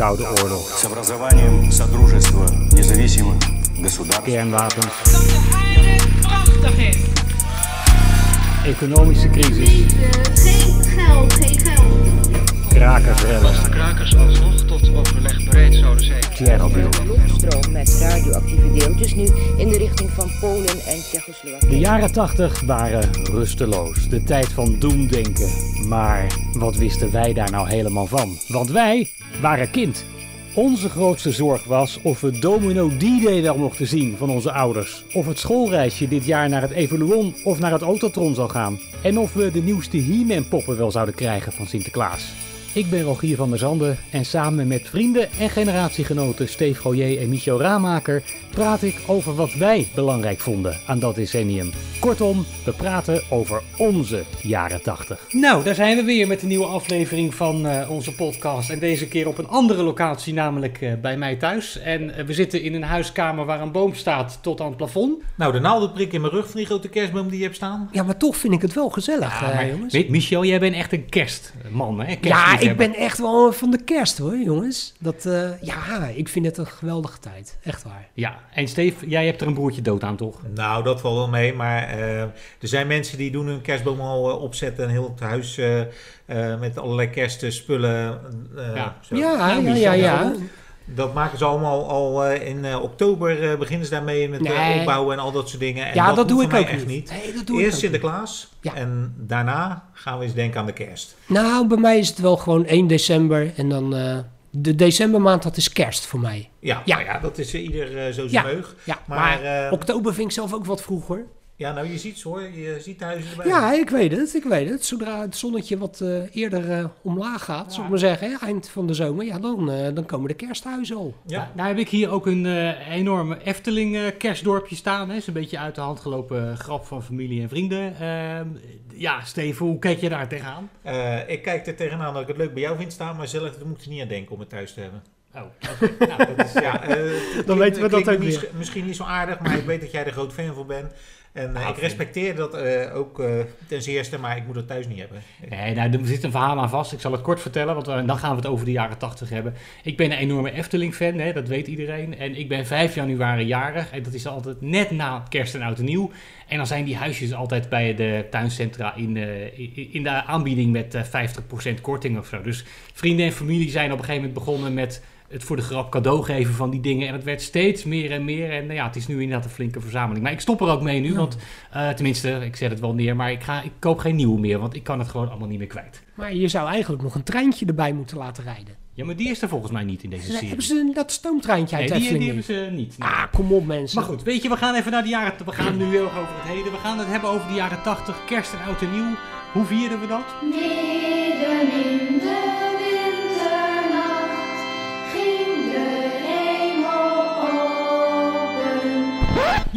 Koude Oorlog. Kernwapens. Economische crisis. Eh, geen geld, geen geld. Krakersrellen. Als de krakers alsnog tot overleg bereid zouden zijn. Tsjernobyl. Luchtstroom met radioactieve deeltjes nu in de richting van Polen en Tsjechoslowakije. De jaren 80 waren rusteloos. De tijd van doemdenken. Maar wat wisten wij daar nou helemaal van? Want wij waren kind. Onze grootste zorg was of we Domino D-Day wel mochten zien van onze ouders. Of het schoolreisje dit jaar naar het Evoluon of naar het Autotron zou gaan. En of we de nieuwste He-Man poppen wel zouden krijgen van Sinterklaas. Ik ben Rogier van der Zanden en samen met vrienden en generatiegenoten Steve Goyer en Michel Raamaker praat ik over wat wij belangrijk vonden aan dat decennium. Kortom, we praten over onze jaren 80. Nou, daar zijn we weer met een nieuwe aflevering van eh, onze podcast. En deze keer op een andere locatie, namelijk eh, bij mij thuis. En eh, we zitten in een huiskamer waar een boom staat tot aan het plafond. Nou, de naaldenprik in mijn rug van die grote kerstboom die je hebt staan. Ja, maar toch vind ik het wel gezellig, maar jongens. weet, Michel, jij bent echt een kerstman, hè? ja, ik ben echt wel van de kerst hoor, jongens. Dat, eh, ja, ik vind het een geweldige tijd. Echt waar. Ja, en Steve, jij hebt er een broertje dood aan, toch? Nou, dat valt wel mee, maar eh, er zijn mensen die doen hun kerstboom al eh, opzetten en heel het huis eh, eh, met allerlei kerstspullen. eh, Ja. zo. Ja, ja, ja, ja. Dat maken ze allemaal al eh, in eh, oktober, eh, beginnen ze daarmee met Nee. opbouwen en al dat soort dingen. En Ja, dat, doe ik ook echt niet. Nee, dat doe Eerst Sinterklaas Ja. en daarna gaan we eens denken aan de kerst. Nou, bij mij is het wel gewoon 1 december en dan... de decembermaand, dat is kerst voor mij. Ja, Ja. nou ja dat is ieder eh, zo Ja. zijn meug. Ja, Maar, maar, oktober vind ik zelf ook wat vroeger. Ja, nou je ziet ze hoor, je ziet de huizen erbij. Ja, ik weet het, ik weet het. Zodra het zonnetje wat eh, eerder eh, omlaag gaat, zal ik maar zeggen, hè, eind van de zomer, ja, dan, eh, dan komen de kersthuizen al. Ja. Nou heb ik hier ook een eh, enorme Efteling eh, kerstdorpje staan. Hè. is een beetje uit de hand gelopen grap van familie en vrienden. Ehm, ja, Steven, hoe kijk je daar tegenaan? Eh, ik kijk er tegenaan dat ik het leuk bij jou vind staan, maar zelf moet ik er niet aan denken om het thuis te hebben. Oh, oké. nou, dat is, Ja, klinkt- weten we dat ook weer. Misschien niet zo aardig, maar ik weet dat jij er groot fan van bent. En eh, ik respecteer dat eh, ook eh, ten zeerste, maar ik moet het thuis niet hebben. Nee, nou, er zit een verhaal aan vast. Ik zal het kort vertellen, want dan gaan we het over de jaren 80 hebben. Ik ben een enorme Efteling-fan, dat weet iedereen. En ik ben 5 januari jarig. En dat is altijd net na kerst en oud en nieuw. En dan zijn die huisjes altijd bij de tuincentra in, in- in de aanbieding met eh, 50% korting of zo. Dus vrienden en familie zijn op een gegeven moment begonnen met het voor de grap cadeau geven van die dingen. En het werd steeds meer en meer. En nou ja, het is nu inderdaad een flinke verzameling. Maar ik stop er ook mee nu, want eh, tenminste, ik zet het wel neer. Maar ik, ga, ik koop geen nieuwe meer, want ik kan het gewoon allemaal niet meer kwijt. Maar je zou eigenlijk nog een treintje erbij moeten laten rijden. Ja, maar die is er volgens mij niet in deze Nee, serie. hebben ze dat stoomtreintje Nee, uit die, die hebben niet? ze niet. nee. Ah, kom op mensen. Maar goed, weet je, we gaan even naar de jaren... We gaan nu heel erg over het heden. We gaan het hebben over de jaren 80, kerst en oud en nieuw. Hoe vierden we dat? Midden in de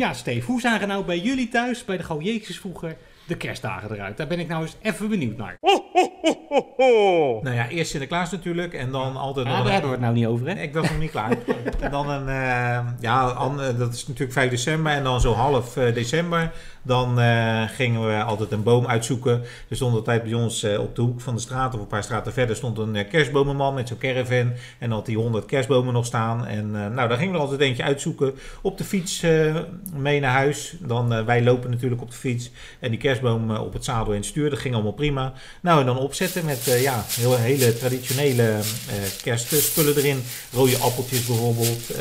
Ja, Steve, hoe zagen nou bij jullie thuis, bij de Gojeetjes vroeger, de kerstdagen eruit? Daar ben ik nou eens even benieuwd naar. Nou ja, eerst Sinterklaas natuurlijk en dan altijd Ja, daar een- hebben we het nou niet over, hè? Ik was nog niet klaar. en dan een, eh, ja, an- dat is natuurlijk 5 december en dan zo half eh, december. Dan eh, gingen we altijd een boom uitzoeken. Er stond altijd bij ons eh, op de hoek van de straat of een paar straten verder stond een eh, kerstbomenman met zo'n caravan. En had hij 100 kerstbomen nog staan. En nou, daar gingen we altijd eentje uitzoeken. Op de fiets mee naar huis. Dan, wij lopen natuurlijk op de fiets. En die kerstboom op het zadel in stuur. Dat ging allemaal prima. Nou, en dan opzetten met ja, heel, hele traditionele kerstspullen erin. Rode appeltjes bijvoorbeeld.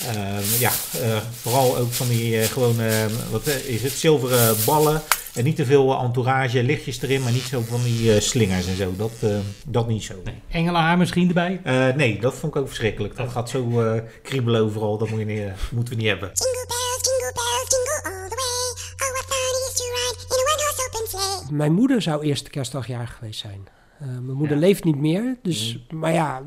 Ehm, ja, eh, vooral ook van die eh, gewone, eh, wat is het, zilveren ballen. En niet te veel entourage, lichtjes erin, maar niet zo van die eh, slingers en zo. Dat, eh, dat niet zo. Nee. Engelenhaar misschien erbij? Eh, nee, dat vond ik ook verschrikkelijk. Dat gaat zo eh, kriebelen overal. Dat moet je niet, moeten we niet hebben. Jingle bells, jingle bells, jingle all the way. Oh, what fun it is to ride in a one-horse open sleigh. Mijn moeder zou eerste kerstdag jarig geweest zijn. Eh, mijn moeder Ja. leeft niet meer, dus, maar ja,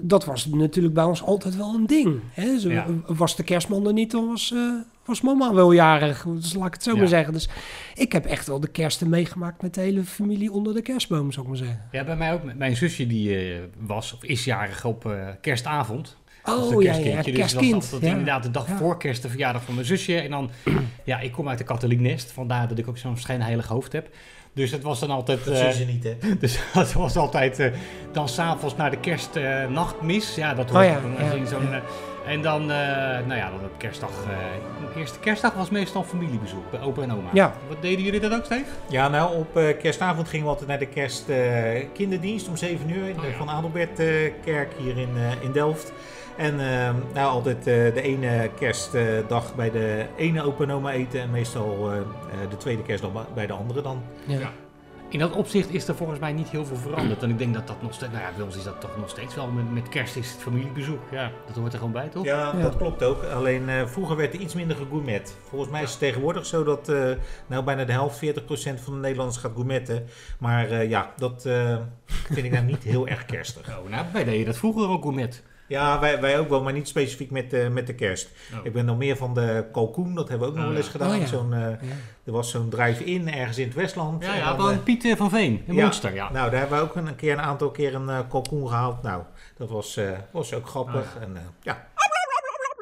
dat was natuurlijk bij ons altijd wel een ding. Hè? Zo, Ja. Was de kerstman er niet, dan was, eh, was mama wel jarig. Dus laat ik het zo Ja. maar zeggen. Dus ik heb echt wel de kersten meegemaakt met de hele familie onder de kerstboom, zou ik maar zeggen. Ja, bij mij ook. Mijn zusje die eh, was of is jarig op eh, kerstavond. Dat Oh ja, ja. Dus was kerstkind. altijd ja. inderdaad de dag Ja. voor kerst de verjaardag van mijn zusje. En dan, ja, ik kom uit de katholiek nest. Vandaar dat ik ook zo'n schijnheilig hoofd heb. Dus het was dan altijd... Dat eh, zien ze niet, hè? Dus dat was altijd eh, dan s'avonds naar de kerstnachtmis. ja, dat Oh hoort ja, dan ja, in zo'n... eh, en dan, eh, nou ja, dan op kerstdag... eh, de eerste kerstdag was meestal familiebezoek bij opa en oma. Ja. Wat deden jullie dat ook, Steve? Ja, nou, op eh, kerstavond gingen we altijd naar de kerstkinderdienst om 7 uur in de Oh ja. Van Adelbertkerk hier in, eh, in Delft. En eh, nou, altijd eh, de ene kerstdag bij de ene opa en oma eten en meestal eh, eh, de tweede kerstdag bij de andere dan. Ja. In dat opzicht is er volgens mij niet heel veel veranderd. En ik denk dat dat nog steeds... Nou ja, bij ons is dat toch nog steeds wel. Met, met kerst is het familiebezoek. Ja, dat hoort er gewoon bij, toch? Ja, Ja. dat klopt ook. Alleen eh, vroeger werd er iets minder gegourmet. Volgens mij is het tegenwoordig zo dat eh, nou, bijna de helft, 40% van de Nederlanders gaat gourmetten. Maar eh, ja, dat eh, vind ik nou niet heel erg kerstig. Oh, nou, wij deden dat vroeger ook gourmet. Ja, wij, wij ook wel, maar niet specifiek met, de met de kerst. Oh. Ik ben nog meer van de kalkoen, dat hebben we ook nog Oh, wel eens ja. gedaan. Oh, ja. zo'n, eh, Ja. er was zo'n drive-in ergens in het Westland. Ja, ja, dan, van eh, Piet eh, van Veen. Een ja. monster, ja. Nou, daar hebben we ook een, een keer een aantal keer een kalkoen gehaald. Nou, dat was, eh, was ook grappig. Oh, En, ja.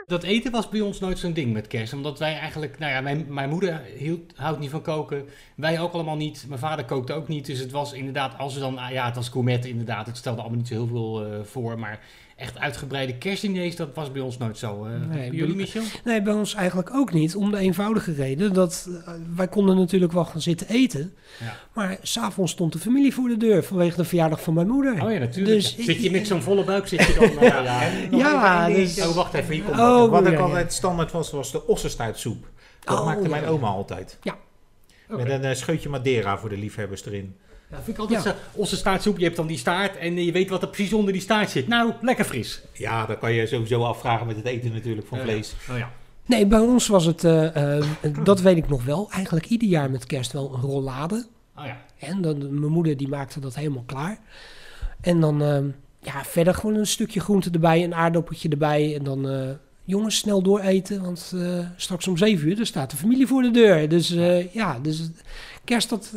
Dat eten was bij ons nooit zo'n ding met kerst. Omdat wij eigenlijk, nou ja, mijn, mijn moeder hield, houdt niet van koken. Wij ook allemaal niet. Mijn vader kookte ook niet. Dus het was inderdaad, als we dan, ah ja, het was gourmet inderdaad. Het stelde allemaal niet zo heel veel eh, voor. Maar echt uitgebreide kerstdiners, dat was bij ons nooit zo. eh. Nee, bij jullie, Michel? Nee, bij ons eigenlijk ook niet. Om de eenvoudige reden dat eh, wij konden natuurlijk wel gaan zitten eten. Ja. Maar s'avonds stond de familie voor de deur vanwege de verjaardag van mijn moeder. Oh ja, natuurlijk. Dus ja. Zit je met zo'n volle buik, zit je dan... eh, ja. Ja, dus-. Oh, wacht even, hier komt Oh, wat. Ik ja. altijd standaard was, was de ossenstuitsoep. Dat Oh, maakte ja, mijn oma altijd. Ja. Met een scheutje Madeira voor de liefhebbers erin. Ja, vind ik altijd Ja. zo. Onze staartsoep, je hebt dan die staart en je weet wat er precies onder die staart zit. Nou, lekker fris. Ja, dat kan je sowieso afvragen met het eten natuurlijk van vlees. Oh ja. Nee, bij ons was het, eh, eh, dat weet ik nog wel, eigenlijk ieder jaar met kerst wel een rollade. Oh ja. En dan, mijn moeder die maakte dat helemaal klaar. En dan eh, ja, verder gewoon een stukje groente erbij, een aardappeltje erbij. En dan eh, jongens snel dooreten, want eh, straks om zeven uur dan staat de familie voor de deur. Dus eh, ja, dus kerst dat...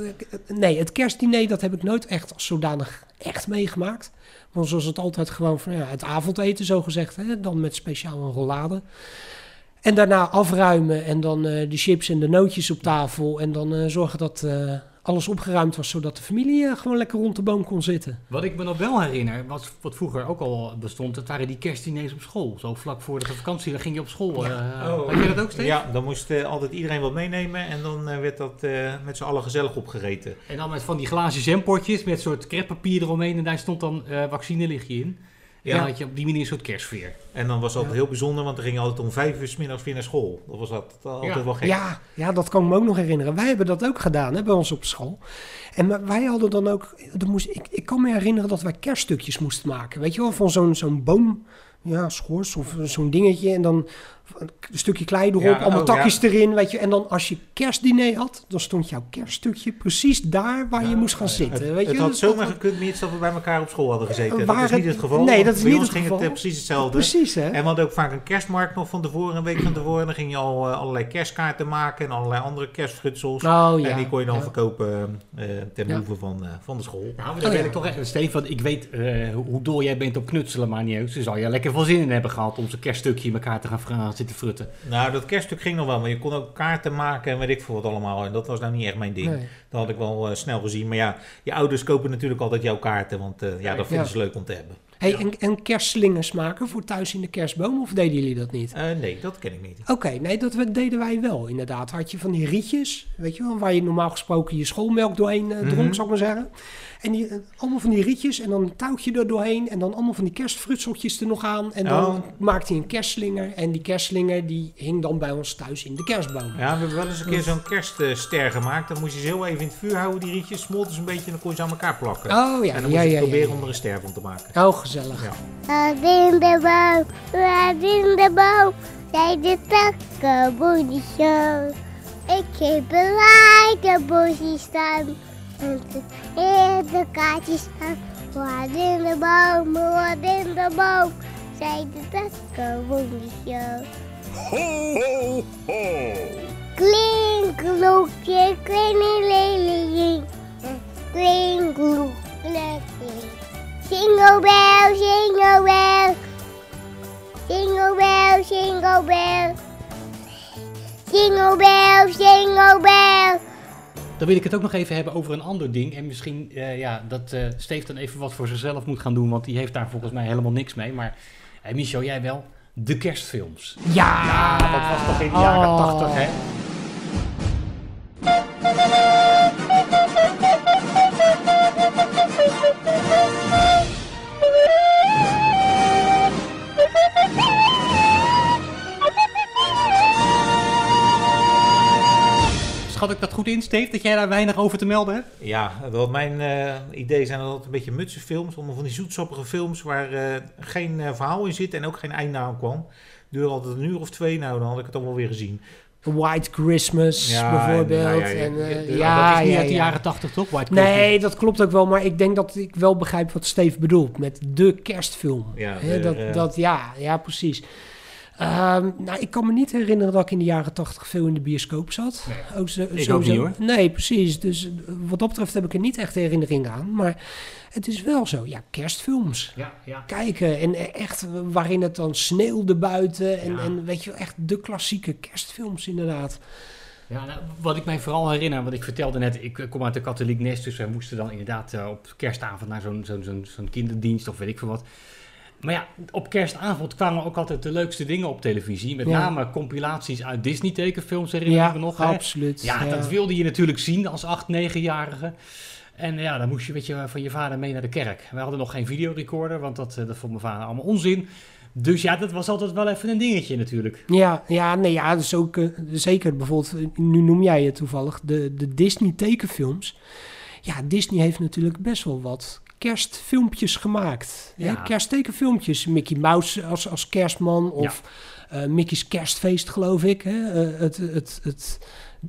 nee, het kerstdiner dat heb ik nooit echt als zodanig echt meegemaakt. Want zoals het altijd gewoon van ja, het avondeten zo gezegd, hè, dan met speciaal een rollade. En daarna afruimen en dan eh, de chips en de nootjes op tafel. En dan eh, zorgen dat eh, alles opgeruimd was, zodat de familie eh, gewoon lekker rond de boom kon zitten. Wat ik me nog wel herinner, wat, wat vroeger ook al bestond, dat waren die kerstdiners op school. Zo vlak voor de vakantie, dan ging je op school. eh Had jij dat ook steeds? Ja, dan moest eh, altijd iedereen wat meenemen en dan werd dat eh, met z'n allen gezellig opgegeten. En dan met van die glazen jampotjes met soort kreppapier eromheen en daar stond dan eh vaccinelichtje in. En Ja. dan had je op die manier een soort kerstsfeer. En dan was dat heel bijzonder, want dan ging altijd om vijf uur 's middags weer naar school. Dat was altijd, altijd Ja. wel gek. Ja, ja, dat kan ik me ook nog herinneren. Wij hebben dat ook gedaan hè, bij ons op school. En wij hadden dan ook... Er moest, ik, ik kan me herinneren dat wij kerststukjes moesten maken. Weet je wel, van zo'n zo'n boom... Ja, schors of zo'n dingetje. En dan een stukje klei erop, Ja, allemaal oh, takjes ja. erin. Weet je. En dan als je kerstdiner had, dan stond jouw kerststukje precies daar waar je moest gaan zitten. Het, weet je? het had Dus zomaar dat- gekund, niet dat we bij elkaar op school hadden gezeten. dat is niet het- geval. nee, dat is bij niet ons het ging geval. het eh, precies hetzelfde. Precies, hè? En we hadden ook vaak een kerstmarkt nog van tevoren, een week van tevoren. Dan ging je al eh, allerlei kerstkaarten maken en allerlei andere kerstfrutsels. Oh ja. en die kon je dan ja. verkopen eh, ten Ja. behoeve van, eh, van de school. Nou, Oh, dan ben ja. ik toch echt, Stefan, ik weet eh, hoe dol jij bent op knutselen, maar niet. Ze zou je lekker veel zin in hebben gehad om zo'n kerststukje in elkaar te gaan zitten frutten. Nou, dat kerststuk ging nog wel, maar je kon ook kaarten maken en weet ik veel wat allemaal. En dat was nou niet echt mijn ding. Nee. Dat had ik wel eh, snel gezien. Maar ja, je ouders kopen natuurlijk altijd jouw kaarten, want eh, ja, dat vinden Ja. ze leuk om te hebben. Hey, en, en kerstslingers maken voor thuis in de kerstboom? Of deden jullie dat niet? Eh, nee, dat ken ik niet. Oké, nee, dat deden wij wel inderdaad. Had je van die rietjes, weet je wel, waar je normaal gesproken je schoolmelk doorheen eh, dronk, Mhm. zou ik maar zeggen. En die, eh, allemaal van die rietjes en dan een touwtje er doorheen en dan allemaal van die kerstfrutseltjes er nog aan. En dan Oh. maakte hij een kerstslinger en die kerstslinger die hing dan bij ons thuis in de kerstboom. Ja, we hebben wel eens een keer zo'n kerstster gemaakt. Dan moest je ze heel even in het vuur houden, die rietjes. Smolten ze een beetje en dan kon je ze aan elkaar plakken. Oh ja, en dan ja, moest je ja, proberen ja. om er een ster van te maken. Oh, gezellig. Ja. Wat in de boom, wat in de boom, zijn de takkenbootjes. Ik heb bij de bosjes staan, en de- in de kaartjes staan. Wat in de boom, wat in de boom, zijn de takkenbootjes. Klink, klokje, klingeleleling. Klink, Jingle bell, jingle bell. Dan wil ik het ook nog even hebben over een ander ding. En misschien eh, ja, dat eh Steve dan even wat voor zichzelf moet gaan doen. Want die heeft daar volgens mij helemaal niks mee. Maar eh, Michel, jij wel? De kerstfilms. Ja, Ja, dat was toch in de jaren Oh. 80, hè? Schat ik dat goed in, Steve? Dat jij daar weinig over te melden hebt? Ja, wat mijn eh idee zijn altijd een beetje mutsenfilms. Allemaal van die zoetsappige films waar eh, geen eh, verhaal in zit en ook geen einde aan kwam. Duurde altijd een uur of twee, nou dan had ik het allemaal weer gezien. White Christmas Ja, bijvoorbeeld. en, ja, ja, ja. En, eh, Ja, ja, dat is niet ja, uit de ja. jaren 80, toch? White Christmas? Nee, dat klopt ook wel, maar ik denk dat ik wel begrijp wat Steve bedoelt met de kerstfilm. Ja, de, dat, dat, ja, ja, precies. Ehm, nou, ik kan me niet herinneren dat ik in de jaren tachtig veel in de bioscoop zat. Ook zo, ook sowieso- niet, hoor. Nee, precies. Dus eh, wat dat betreft heb ik er niet echt herinnering aan. Maar het is wel zo, ja, kerstfilms. Ja, ja. Kijken en eh, echt waarin het dan sneeuwde buiten. En, Ja. en weet je, wel, echt de klassieke kerstfilms inderdaad. Ja, nou, wat ik mij vooral herinner, want ik vertelde net, ik eh, kom uit een katholiek nest, dus wij moesten dan inderdaad op kerstavond naar zo'n zo'n zo'n zo'n kinderdienst of weet ik veel wat. Maar ja, op kerstavond kwamen ook altijd de leukste dingen op televisie. Met Ja. name compilaties uit Disney tekenfilms herinner Ja, me nog. hè? absoluut. Ja, dat wilde je natuurlijk zien als 8, 9-jarige. En ja, dan moest je weet je, van je vader mee naar de kerk. We hadden nog geen videorecorder, want dat, eh, dat vond mijn vader allemaal onzin. Dus ja, dat was altijd wel even een dingetje natuurlijk. Ja, ja, nee, ja, dus ook, eh, zeker bijvoorbeeld, eh, nu noem jij het toevallig, de, de Disney tekenfilms. Ja, Disney heeft natuurlijk best wel wat kerstfilmpjes gemaakt. Ja. Hè? Kersttekenfilmpjes. Mickey Mouse als, als kerstman of eh, Mickey's kerstfeest, geloof ik. Hè? Eh, het, het, het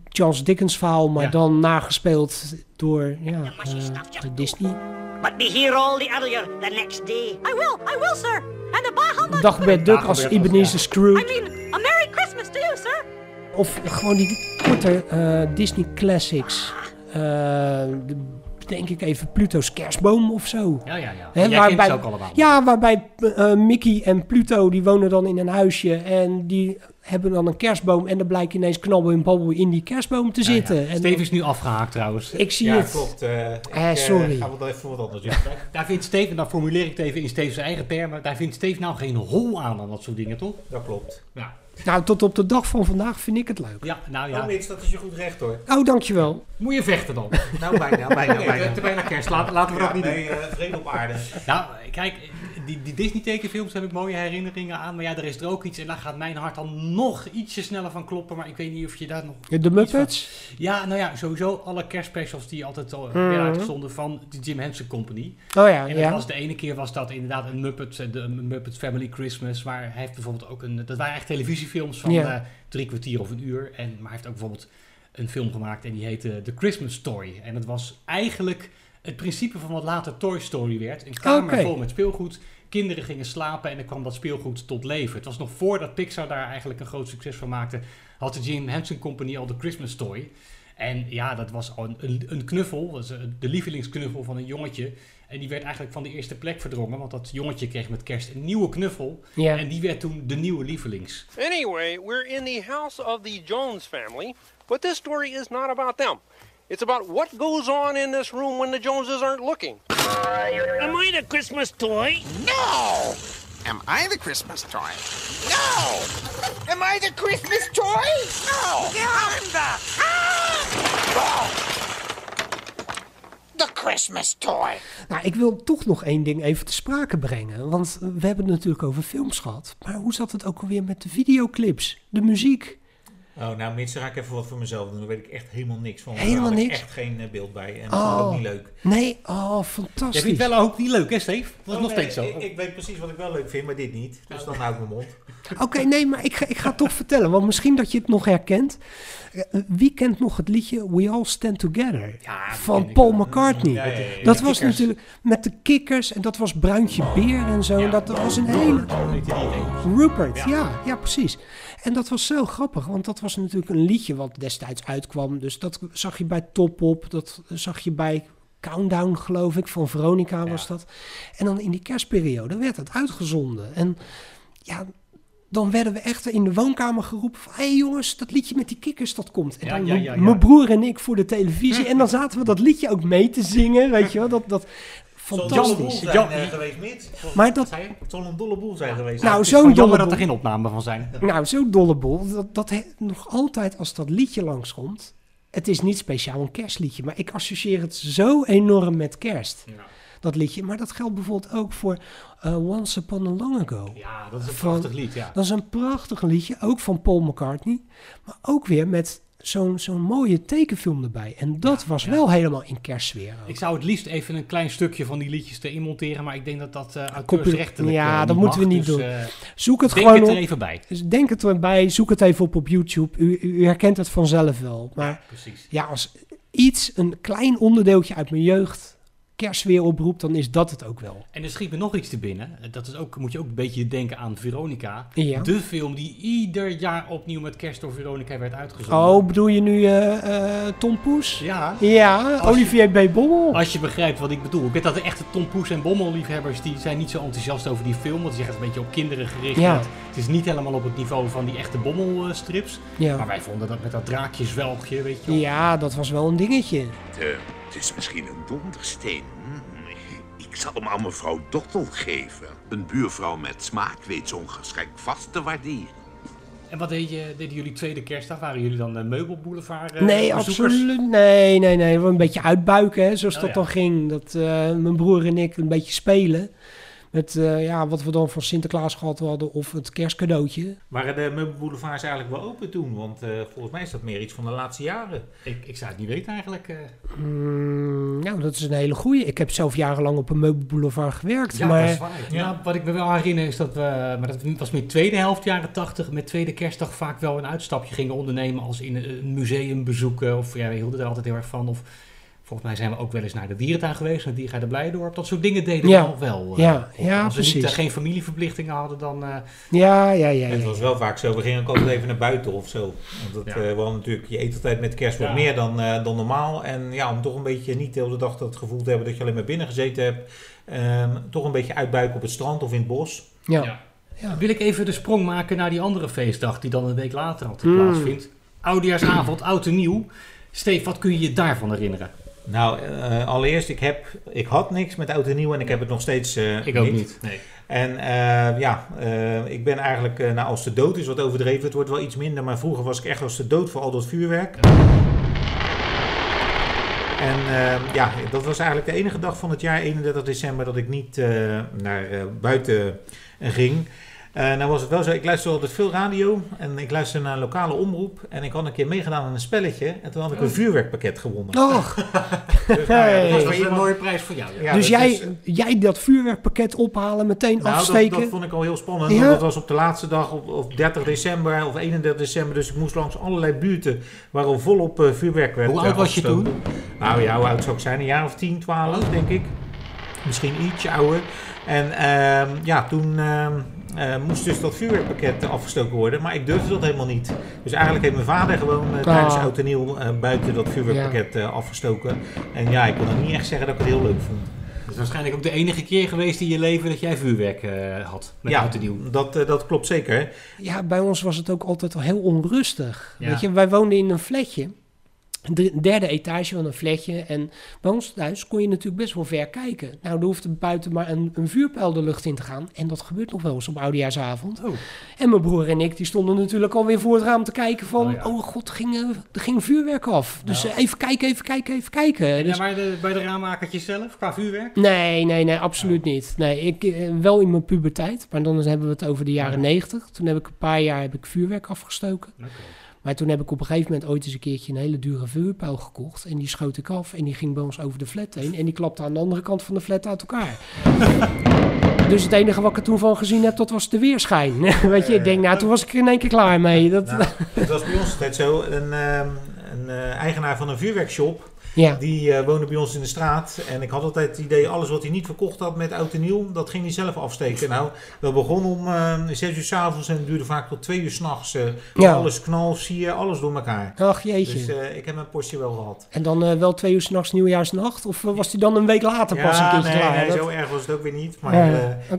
Charles Dickens verhaal, maar Ja. dan nagespeeld door ja, eh, Disney. But be here all the earlier the next day. I will, I will, sir. And Dagbert Duck als Ebenezer Scrooge. I mean, a Merry Christmas to you, sir. Of gewoon die korte eh, Disney classics. Eh, de- denk ik even Pluto's kerstboom of zo. Ja, ja, ja. Kent waarbij- ze ook allemaal. Ja, waarbij eh, Mickey en Pluto die wonen dan in een huisje en die hebben dan een kerstboom en dan blijkt ineens knabbel en babbel in die kerstboom te Ja, ja. zitten. En Steve is nu afgehaakt trouwens. ik zie ja, het. klopt. eh, ik, Eh, sorry. even wat anders doen. Daar, daar vindt Steve, en dan formuleer ik het even in Steve's eigen termen, daar vindt Steve nou geen hol aan aan dat soort dingen, toch? Dat klopt. Ja, Nou, tot op de dag van vandaag vind ik het leuk. ja nou Ja. Oh, niks, dat is je goed recht hoor. Oh, dankjewel. Moet je vechten dan? Nou, bijna, bijna, bijna. te bijna kerst, laten, laten we dat niet doen. nee, eh, vrede op aarde. Nou, kijk, die, die Disney tekenfilms heb ik mooie herinneringen aan. Maar ja, er is er ook iets en daar gaat mijn hart dan nog ietsje sneller van kloppen. Maar ik weet niet of je daar nog... De Muppets? Ja, nou ja, sowieso alle kerstspecials die altijd al Mhm. werden uitgezonden van de Jim Henson Company. Oh ja, En dat ja. was de ene keer was dat inderdaad een Muppets, eh, de Muppets Family Christmas. Maar hij heeft bijvoorbeeld ook een, dat waren echt televisiefilms van eh, drie kwartier of een uur. En, maar hij heeft ook bijvoorbeeld een film gemaakt en die heette The Christmas Story. En dat was eigenlijk het principe van wat later Toy Story werd. Een kamer vol met speelgoed. Kinderen gingen slapen en dan kwam dat speelgoed tot leven. Het was nog voordat Pixar daar eigenlijk een groot succes van maakte. Had de Jim Henson Company al The Christmas Story. En ja, dat was een, een, een knuffel. Was de lievelingsknuffel van een jongetje. En die werd eigenlijk van de eerste plek verdrongen. Want dat jongetje kreeg met kerst een nieuwe knuffel. En die werd toen de nieuwe lievelings. Anyway, we're in the house of the Jones family, but this story is not about them. It's about what goes on in this room when the Joneses aren't looking. Am I the Christmas toy? No! Am I the Christmas toy? No! Am I the Christmas toy? No! I'm the... The Christmas toy. Nou, ik wil toch nog één ding even te sprake brengen. Want we hebben het natuurlijk over films gehad. Maar hoe zat het ook alweer met de videoclips? De muziek? Oh, nou, mits ga ik even wat voor mezelf doen. Daar weet ik echt helemaal niks van. Helemaal niks? echt geen eh, beeld bij. En dat vond ik ook niet leuk. Nee, oh, Jij fantastisch. vindt wel ook niet leuk, hè, Steve? Dat is Oh, nog steeds zo. Ik, ik weet precies wat ik wel leuk vind, maar dit niet. Dus dan hou ik mijn mond. Oké, nee, maar ik ga, ik ga het toch vertellen. Want misschien dat je het nog herkent. Eh, Wie kent nog het liedje We All Stand Together? Van Paul. McCartney. Ja, ja, ja, ja. Dat was natuurlijk met de kikkers. En dat was Bruintje Beer en zo. En dat was een hele... Je? Rupert, ja. Ja. ja, precies. En dat was zo grappig, want dat was natuurlijk een liedje wat destijds uitkwam. Dus dat zag je bij Top Op, dat zag je bij Countdown, geloof ik, van Veronica was dat. En dan in die kerstperiode werd het uitgezonden. En ja, dan werden we echt in de woonkamer geroepen van... hé hey jongens, dat liedje met die kikkers, dat komt. En Ja, dan ja. mijn broer en ik voor de televisie. en dan zaten we dat liedje ook mee te zingen, weet je wel. Dat, dat, fantastisch. zijn Jan- eh, geweest, Mits. Maar dat, Het zal een dolle boel zijn geweest. nou, zo'n dolle jammer dat er geen opname van zijn. Nou, zo'n dolle boel. Dat, dat he- nog altijd als dat liedje langskomt. Het is niet speciaal een kerstliedje, maar ik associeer het zo enorm met kerst. Dat liedje. Maar dat geldt bijvoorbeeld ook voor eh, Once Upon a Long Ago. Ja, dat is een Van- prachtig lied, ja. Dat is een prachtig liedje, ook van Paul McCartney. Maar ook weer met zo'n zo'n mooie tekenfilm erbij. En dat was wel helemaal in kerstsfeer. ook. Ik zou het liefst even een klein stukje van die liedjes erin monteren, maar ik denk dat dat eh Copy- auteursrechtelijk Ja, eh, dat niet moeten we niet dus, doen. eh, Zoek het denk gewoon het er even bij. Dus denk het erbij, zoek het even op op YouTube. U, u, herkent het vanzelf wel. Maar precies. ja, als iets, een klein onderdeeltje uit mijn jeugd, kerstweer oproept, dan is dat het ook wel. En er schiet me nog iets te binnen. Dat is ook, moet je ook een beetje denken aan Veronica. Ja. De film die ieder jaar opnieuw met kerst door Veronica werd uitgezonden. Oh, bedoel je nu eh, eh, Tom Poes? Ja. Ja, Als je- Olivier B. Bommel. Als je begrijpt wat ik bedoel. Ik weet dat de echte Tom Poes en Bommel liefhebbers die zijn niet zo enthousiast over die film. Want ze zeggen het een beetje op kinderen gericht. Ja. Het, is niet helemaal op het niveau van die echte Bommel strips. Ja. Maar wij vonden dat met dat draakjeswelgje, weet je wel. Ja, dat was wel een dingetje. Het is misschien een dondersteen. Hm, Ik zal hem aan mevrouw Dottel geven. Een buurvrouw met smaak weet zo'n geschenk vast te waarderen. En wat deed je, deden jullie tweede kerstdag? Waren jullie dan de meubelboulevard eh, nee, bezoekers? absoluut. Nee, nee, nee. We een beetje uitbuiken, hè, zoals Oh, dat ja. dan ging. Dat eh, mijn broer en ik een beetje spelen. Met eh, ja, wat we dan van Sinterklaas gehad hadden of het kerstcadeautje. Waren de meubelboulevards eigenlijk wel open toen? Want eh, volgens mij is dat meer iets van de laatste jaren. Ik, ik zou het niet weten eigenlijk. eh. Mm, nou, dat is een hele goeie. Ik heb zelf jarenlang op een meubelboulevard gewerkt. Ja, maar dat is waar. Nou, wat ik me wel herinner is dat we, maar dat was meer tweede helft jaren tachtig, met tweede kerstdag vaak wel een uitstapje gingen ondernemen als in een museum bezoeken. Of ja, we hielden er altijd heel erg van. Of volgens mij zijn we ook wel eens naar de dierentuin geweest, naar Diergaarde Blijdorp. Dat soort dingen deden Ja. we nog wel. eh. Ja, ja, als we niet, precies. eh, geen familieverplichtingen hadden, dan... eh, Ja, ja, ja. Het ja. was wel vaak zo, we gingen ook altijd even naar buiten of zo. Want dat, Ja. eh, we hadden natuurlijk je etentijd met kerst wat Ja. meer dan, eh, dan normaal. En ja, om toch een beetje niet de hele dag dat gevoel te hebben dat je alleen maar binnen gezeten hebt. ehm, toch een beetje uitbuiken op het strand of in het bos. Ja. Ja. Wil ik even de sprong maken naar die andere feestdag die dan een week later altijd Mm. plaatsvindt. Oudejaarsavond, oud en nieuw. Steef, wat kun je je daarvan herinneren? Nou, eh, allereerst, ik, heb, ik had niks met oud en nieuw en ik heb het nog steeds eh, Ik ook niet. Nee. En eh, ja, ik ben eigenlijk, nou als de dood is wat overdreven, het wordt wel iets minder, maar vroeger was ik echt als de dood voor al dat vuurwerk. En ja, dat was eigenlijk de enige dag van het jaar, 31 december, dat ik niet naar buiten ging. Eh, nou was het wel zo, ik luisterde altijd veel radio en ik luisterde naar een lokale omroep. En ik had een keer meegedaan aan een spelletje en toen had ik een vuurwerkpakket gewonnen. Och. Dus, nou ja, dat was Dat een mooie prijs voor jou. ja. Ja, dus dat jij, is- jij dat vuurwerkpakket ophalen, meteen Nou, dat, afsteken. dat vond ik al heel spannend. Ja. Want dat was op de laatste dag, op, op 30 december of 31 december. Dus ik moest langs allerlei buurten waar al volop eh, vuurwerk werd Hoe oud eh, was je toen? Nou ja, hoe oud zou ik zijn? Een jaar of 10, 12 denk ik. Misschien ietsje ouder. En ehm, ja, toen eh, moest dus dat vuurwerkpakket afgestoken worden. Maar ik durfde dat helemaal niet. Dus eigenlijk heeft mijn vader gewoon eh, tijdens oud en nieuw eh, buiten dat vuurwerkpakket eh, afgestoken. En ja, ik kon het niet echt zeggen dat ik het heel leuk vond. Het is waarschijnlijk ook de enige keer geweest in je leven dat jij vuurwerk eh, had. Met ja, oud en nieuw. dat, eh, dat klopt zeker. Ja, bij ons was het ook altijd al heel onrustig. Ja. Weet je, wij woonden in een flatje. De derde etage van een flatje. En bij ons thuis kon je natuurlijk best wel ver kijken. Nou, er hoefde buiten maar een, een vuurpijl de lucht in te gaan. En dat gebeurt nog wel eens op oudejaarsavond. Oh. En mijn broer en ik, die stonden natuurlijk alweer voor het raam te kijken van... Oh Oh, ja. god, er ging, er ging vuurwerk af. Dus Nou. eh, even kijken, even kijken, even kijken. Ja, Dus- maar de, bij de raammakertjes zelf, qua vuurwerk? Nee, nee, nee, absoluut niet. Nee, ik eh, wel in mijn puberteit, maar dan hebben we het over de jaren negentig. Toen heb ik een paar jaar heb ik vuurwerk afgestoken. Maar toen heb ik op een gegeven moment ooit eens een keertje een hele dure vuurpijl gekocht. En die schoot ik af en die ging bij ons over de flat heen. En die klapte aan de andere kant van de flat uit elkaar. dus het enige wat ik er toen van gezien heb, dat was de weerschijn. Weet je, ik denk, nou, toen was ik er in één keer klaar mee. Dat, Nou, het was bij ons altijd zo. Een, ehm, een eh, eigenaar van een vuurwerkshop. Ja. Die eh, woonde bij ons in de straat. En ik had altijd het idee, alles wat hij niet verkocht had met oud en nieuw, dat ging hij zelf afsteken. Nou, we begonnen om eh 6 uur s'avonds en het duurde vaak tot 2 uur s'nachts. nachts. Ja. Alles knal, sier, alles door elkaar. Ach jeetje. Dus ik heb mijn portie wel gehad. En dan wel twee uur s'nachts nieuwjaarsnacht? Of was die dan een week later pas een keertje nee, klaar? nee, Dat- zo erg was het ook weer niet. Maar.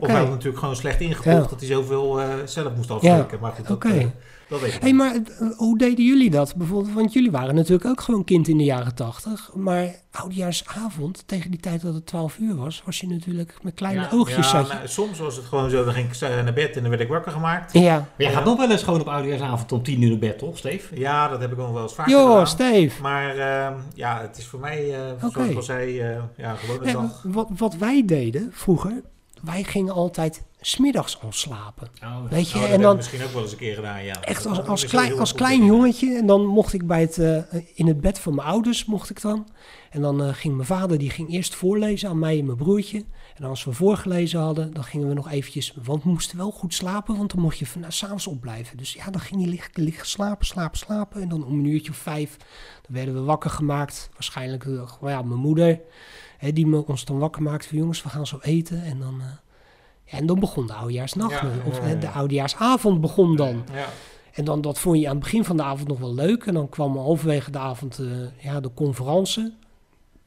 Of hij had natuurlijk gewoon slecht ingekocht dat hij zoveel zelf moest afsteken. Maar goed, dat. Dat weet ik hey, maar eh, hoe deden jullie dat? Bijvoorbeeld, want jullie waren natuurlijk ook gewoon kind in de jaren tachtig. Maar oudejaarsavond, tegen die tijd dat het 12 uur was, was je natuurlijk met kleine Ja, oogjes ja, nou, soms was het gewoon zo, dan ging ik naar bed en dan werd ik wakker gemaakt. Ja. Maar jij gaat nog wel eens gewoon op oudejaarsavond om 10 uur naar bed, toch, Steve? Ja, dat heb ik nog wel eens vaker Joh, gedaan. Steve. Maar ehm, ja, het is voor mij, eh zoals Oké. ik al zei, eh, ja, gewoon een dag. wat, wat wij deden vroeger, wij gingen altijd smiddags al slapen. Weet je, dat en dan misschien ook wel eens een keer gedaan, ja. echt als, als, klein, als klein jongetje. En dan mocht ik bij het, eh, in het bed van mijn ouders, mocht ik dan. En dan eh, ging mijn vader, die ging eerst voorlezen aan mij en mijn broertje. En als we voorgelezen hadden, dan gingen we nog eventjes... Want we moesten wel goed slapen, want dan mocht je van- nou, s'avonds opblijven. Dus ja, dan ging je liggen, liggen slapen, slapen, slapen. En dan om een uurtje of vijf, dan werden we wakker gemaakt. Waarschijnlijk, eh, ja, mijn moeder, hè, die me, ons dan wakker maakte van... jongens, we gaan zo eten. En dan, eh, ja, en dan begon de oudejaarsnacht. Ja, of ja, de oudejaarsavond begon dan. Ja. En dan, dat vond je aan het begin van de avond nog wel leuk. En dan kwam halverwege de avond eh, ja, de conferentie.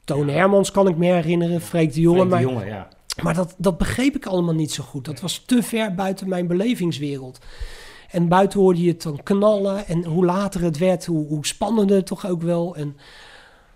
Toon Hermans kan ik me herinneren, Freek de Jonge. Freek de maar ja. Maar dat, dat begreep ik allemaal niet zo goed. Dat was te ver buiten mijn belevingswereld. En buiten hoorde je het dan knallen. En hoe later het werd, hoe, hoe spannender het toch ook wel. En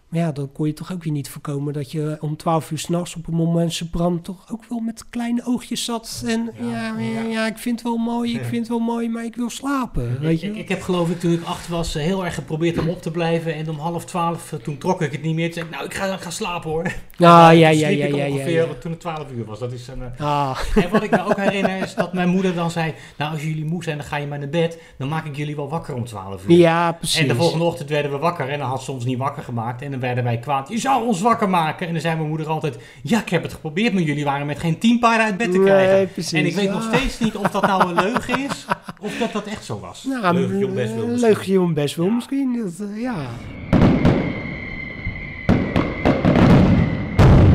maar ja, dan kon je toch ook weer niet voorkomen dat je om 12 uur s'nachts op een moment Bram toch ook wel met kleine oogjes zat. En ja, ja, ja, ik vind het wel mooi, ik vind het wel mooi, maar ik wil slapen. Weet je? Ik, ik heb geloof ik toen ik acht was eh, heel erg geprobeerd om op te blijven. En om half twaalf, eh, toen trok ik het niet meer. Toen zei ik, nou ik ga, ik ga slapen hoor. Ah, ja, ja, ja, ja, ik ja, ja, ongeveer ja. toen het twaalf uur was. Dat is een, eh, Ah. En wat ik me ook herinner is dat mijn moeder dan zei... Nou, als jullie moe zijn, dan ga je maar naar bed. Dan maak ik jullie wel wakker om 12 uur. Ja, precies. En de volgende ochtend werden we wakker. En dan had ze ons niet wakker gemaakt. En dan werden wij kwaad. Je zou ons wakker maken. En dan zei mijn moeder altijd... Ja, ik heb het geprobeerd, maar jullie waren met geen tien paarden uit bed te Nee, krijgen. precies. en ik weet Ja. nog steeds niet of dat nou een leugen is... of dat dat echt zo was. Nou, Leugentje om best wel een misschien. om best wel misschien. Dat, eh, ja.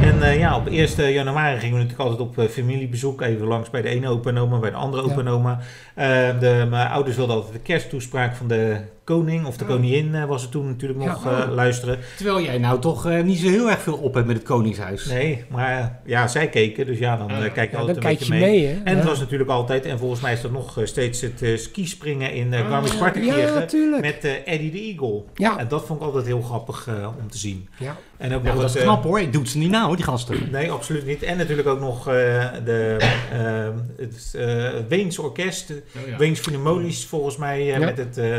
En eh, ja, op 1 januari gingen we natuurlijk altijd op eh, familiebezoek. Even langs bij de ene opa en oma, bij de andere opa en oma. Eh, de, mijn ouders wilden altijd de kersttoespraak van de koning of de koningin eh, was het toen natuurlijk nog Ja. eh, luisteren. Terwijl jij nou toch eh, niet zo heel erg veel op hebt met het Koningshuis. Nee, maar ja, zij keken, dus ja, dan eh, kijk je Ja, altijd dan een kijk beetje je mee. En het was natuurlijk altijd, en volgens mij is dat nog steeds het eh, skispringen in uh, Ah, Garmisch-Partenkirchen met eh, Eddie de Eagle. Ja. En dat vond ik altijd heel grappig om te zien. Ja. En ook nog dat is het, knap hoor. Ik doe het ze niet nou, hoor, die gasten. Nee, absoluut niet. En natuurlijk ook nog eh, de, eh, het eh, Weens Orkest, Oh ja. Weens Philharmonisch volgens mij, eh, Ja. met het eh,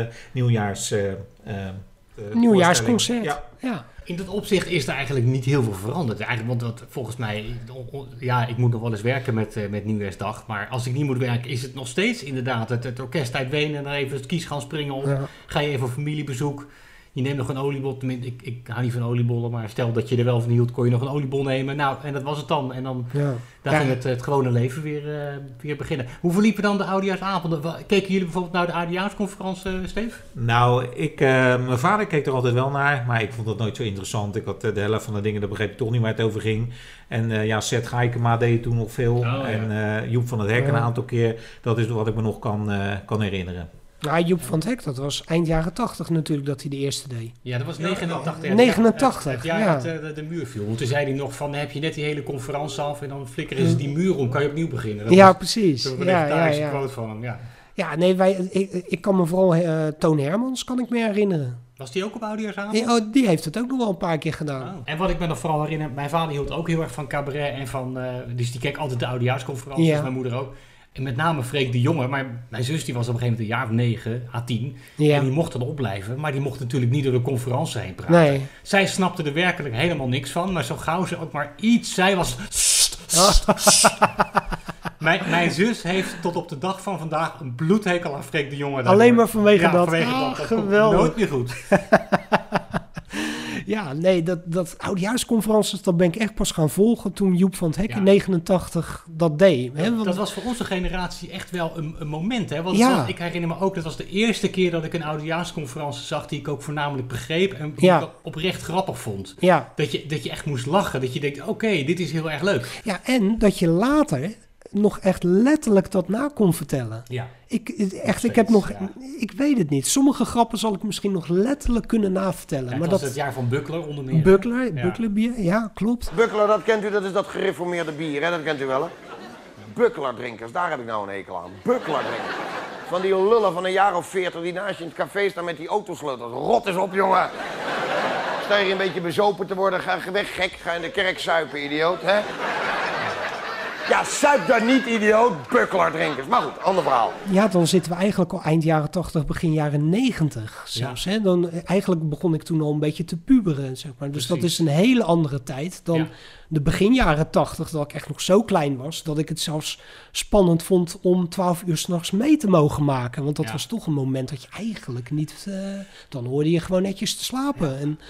nieuwjaars... eh, eh, eh, Nieuwjaarsconcert. Ja. Ja. In dat opzicht is er eigenlijk niet heel veel veranderd. Eigenlijk, want wat, volgens mij, ja, ik moet nog wel eens werken met, eh, met Nieuwjaarsdag. Maar als ik niet moet werken, is het nog steeds inderdaad het, het orkest uit Wenen. En dan even het kies gaan springen. Ja. Ga je even op familiebezoek. Je neemt nog een oliebol. Tenminste, ik, ik hou niet van oliebollen. Maar stel dat je er wel van hield, kon je nog een oliebol nemen. Nou, en dat was het dan. En dan Ja. ging het, het gewone leven weer, eh, weer beginnen. Hoe verliepen dan de oudejaarsavonden? Keken jullie bijvoorbeeld naar de oudejaarsconferentie, uh, Steve? Nou, ik, eh, mijn vader keek er altijd wel naar, maar ik vond dat nooit zo interessant. Ik had de helft van de dingen, daar begreep ik toch niet waar het over ging. En eh, ja, Seth Gaikema deed toen nog veel. ja. En eh, Joep van het Hek Ja. een aantal keer. Dat is wat ik me nog kan, eh, kan herinneren. Nou, Joep van het Hek, dat was eind jaren 80 natuurlijk dat hij de eerste deed. Ja, dat was 89. 89, Het jaar ja. dat eh, de, de muur viel. Want toen zei hij nog van, heb je net die hele conferentie af en dan flikkeren ze die muur om, kan je opnieuw beginnen. Dat Ja, was- precies. Dat was een Ja, ja, ja. quote van hem, ja. Ja, nee, wij, ik, ik kan me vooral eh, Toon Hermans kan ik me herinneren. Was die ook op oudejaarsavond? Die, oh, die heeft het ook nog wel een paar keer gedaan. Oh. En wat ik me nog vooral herinner, mijn vader hield ook heel erg van cabaret en van, eh, dus die keek altijd de oudejaarsconferenties, Ja. mijn moeder ook. En met name Freek de Jonge, maar mijn zus die was op een gegeven moment een jaar of negen, à tien. Ja. En die mocht dan opblijven, maar die mocht natuurlijk niet door de conferentie heen praten. Nee. Zij snapte er werkelijk helemaal niks van, maar zo gauw ze ook maar iets zei was... mijn, mijn zus heeft tot op de dag van vandaag een bloedhekel aan Freek de Jonge. Alleen maar vanwege Ja, dat. vanwege Ah, dat. Dat geweldig. nooit meer goed. Ja, nee, dat, dat dat ben ik echt pas gaan volgen toen Joep van het Hek Ja. in 89 dat deed. Hè? Dat, Want- dat was voor onze generatie echt wel een, een moment. Hè? Want Ja. ik herinner me ook, dat was de eerste keer dat ik een oudejaarsconferentie zag die ik ook voornamelijk begreep en die Ja. oprecht grappig vond. Ja. Dat, je, dat je echt moest lachen. Dat je denkt, oké, dit is heel erg leuk. Ja, en dat je later nog echt letterlijk dat na kon vertellen. Ja. Ik, echt, ik heb nog, ik weet het niet. Sommige grappen zal ik misschien nog letterlijk kunnen navertellen. Het maar was dat het jaar van Buckler onder meer. Buckler, Ja. Bucklerbier, ja, klopt. Buckler, dat kent u, dat is dat gereformeerde bier, hè? dat kent u wel, hè? Buckler-drinkers, daar heb ik nou een hekel aan. Buckler-drinkers. Van die lullen van een jaar of veertig die naast je in het café staan met die autosleutels. Rot eens op, jongen. Sta je een beetje bezopen te worden, ga weg, gek. Ga in de kerk suipen, idioot, hè? Ja, suip daar niet, idioot. Buckler-drinkers. Maar goed, ander verhaal. Ja, dan zitten we eigenlijk al eind jaren 80, begin jaren 90 zelfs. Hè? Dan, eh, eigenlijk begon ik toen al een beetje te puberen, zeg maar. Dus dat is een hele andere tijd dan Ja. de begin jaren 80, dat ik echt nog zo klein was, dat ik het zelfs spannend vond om 12 uur s'nachts mee te mogen maken. Want dat Ja. was toch een moment dat je eigenlijk niet... eh, dan hoorde je gewoon netjes te slapen. En,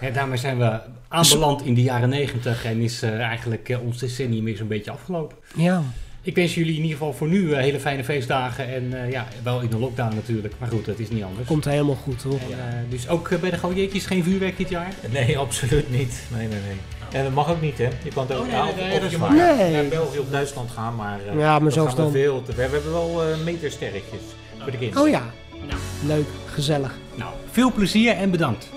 Ja, daarmee zijn we aanbeland in de jaren negentig en is eh, eigenlijk eh, ons decennium weer zo'n beetje afgelopen. ja, Ik wens jullie in ieder geval voor nu eh, hele fijne feestdagen en eh, ja, wel in de lockdown natuurlijk, maar goed, dat is niet anders. komt helemaal goed, hoor. En, eh, dus ook bij de Gooietjes geen vuurwerk dit jaar? Nee, absoluut niet. Nee, nee, nee. En dat mag ook niet, hè? Je kan het ook Oh, nee, is je mag naar België of Duitsland gaan, maar, eh, Ja, maar zelfs dan- veel te ver. We hebben wel eh, metersterretjes voor de kinderen. Oh ja, leuk, gezellig. Nou, veel plezier en bedankt.